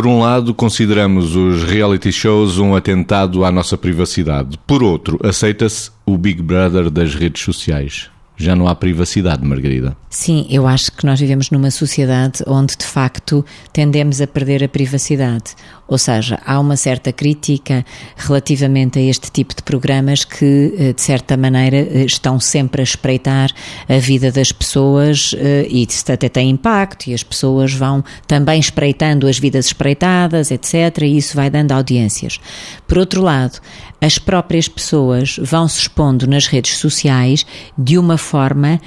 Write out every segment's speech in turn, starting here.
Por um lado, consideramos os reality shows um atentado à nossa privacidade. Por outro, aceita-se o Big Brother das redes sociais já não há privacidade, Margarida. Sim, eu acho que nós vivemos numa sociedade onde de facto tendemos a perder a privacidade. Ou seja, há uma certa crítica relativamente a este tipo de programas que, eh, de certa maneira, eh, estão sempre a espreitar a vida das pessoas eh, e isso até tem impacto e as pessoas vão também espreitando as vidas espreitadas, etc. E isso vai dando audiências. Por outro lado, as próprias pessoas vão se expondo nas redes sociais de uma forma forme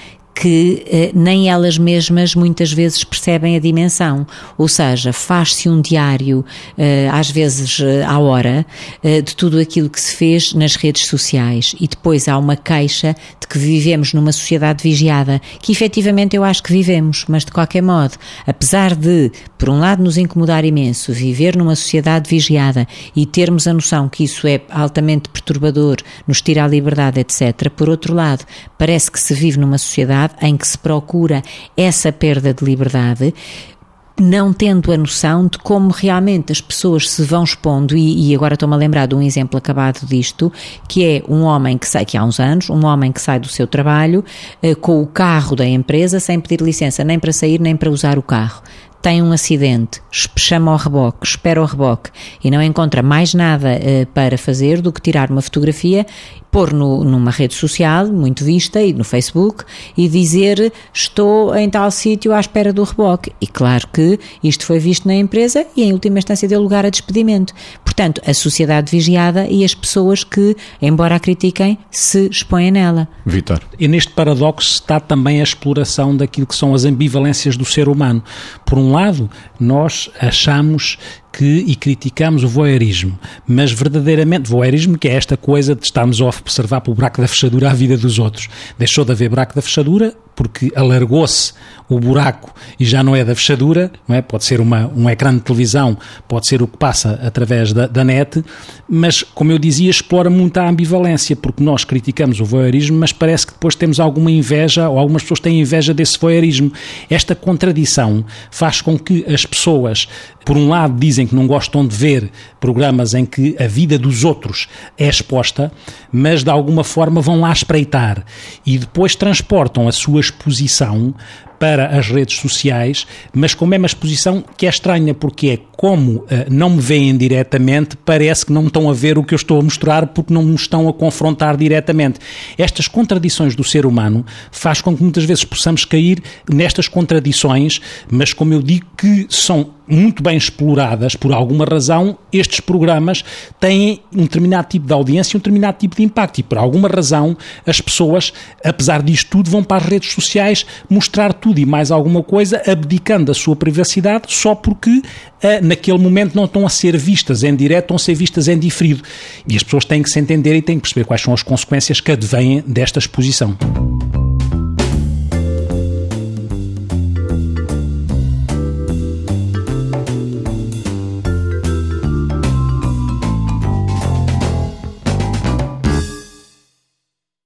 que eh, nem elas mesmas muitas vezes percebem a dimensão. Ou seja, faz-se um diário, eh, às vezes eh, à hora, eh, de tudo aquilo que se fez nas redes sociais e depois há uma queixa de que vivemos numa sociedade vigiada, que efetivamente eu acho que vivemos, mas de qualquer modo, apesar de, por um lado, nos incomodar imenso viver numa sociedade vigiada e termos a noção que isso é altamente perturbador, nos tira a liberdade, etc., por outro lado, parece que se vive numa sociedade sociedade em que se procura essa perda de liberdade, não tendo a noção de como realmente as pessoas se vão expondo, e, e agora estou-me a lembrar de um exemplo acabado disto, que é um homem que sai, que há uns anos, um homem que sai do seu trabalho eh, com o carro da empresa sem pedir licença nem para sair nem para usar o carro tem um acidente, chama ao reboque, espera o reboque e não encontra mais nada uh, para fazer do que tirar uma fotografia, pôr no, numa rede social, muito vista, e no Facebook, e dizer estou em tal sítio à espera do reboque. E claro que isto foi visto na empresa e, em última instância, deu lugar a despedimento. Portanto, a sociedade vigiada e as pessoas que, embora a critiquem, se expõem nela. Vitor. E neste paradoxo está também a exploração daquilo que são as ambivalências do ser humano. Por um lado, nós achamos que e criticamos o voyeurismo, mas verdadeiramente voyeurismo que é esta coisa de estarmos a observar pelo buraco da fechadura a vida dos outros. Deixou de haver buraco da fechadura porque alargou-se o buraco e já não é da fechadura, não é? Pode ser uma, um ecrã de televisão, pode ser o que passa através da, da net, mas, como eu dizia, explora muito a ambivalência, porque nós criticamos o voyeurismo, mas parece que depois temos alguma inveja, ou algumas pessoas têm inveja desse voyeurismo. Esta contradição faz com que as pessoas, por um lado, dizem que não gostam de ver programas em que a vida dos outros é exposta, mas de alguma forma vão lá espreitar e depois transportam a sua exposição para as redes sociais, mas com a mesma exposição que é estranha, porque é como uh, não me veem diretamente, parece que não me estão a ver o que eu estou a mostrar porque não me estão a confrontar diretamente. Estas contradições do ser humano faz com que muitas vezes possamos cair nestas contradições, mas como eu digo que são muito bem exploradas, por alguma razão, estes programas têm um determinado tipo de audiência e um determinado tipo de impacto. E por alguma razão, as pessoas, apesar disto tudo, vão para as redes sociais mostrar tudo e mais alguma coisa, abdicando da sua privacidade só porque eh, naquele momento não estão a ser vistas em direto, estão a ser vistas em diferido. E as pessoas têm que se entender e têm que perceber quais são as consequências que advêm desta exposição.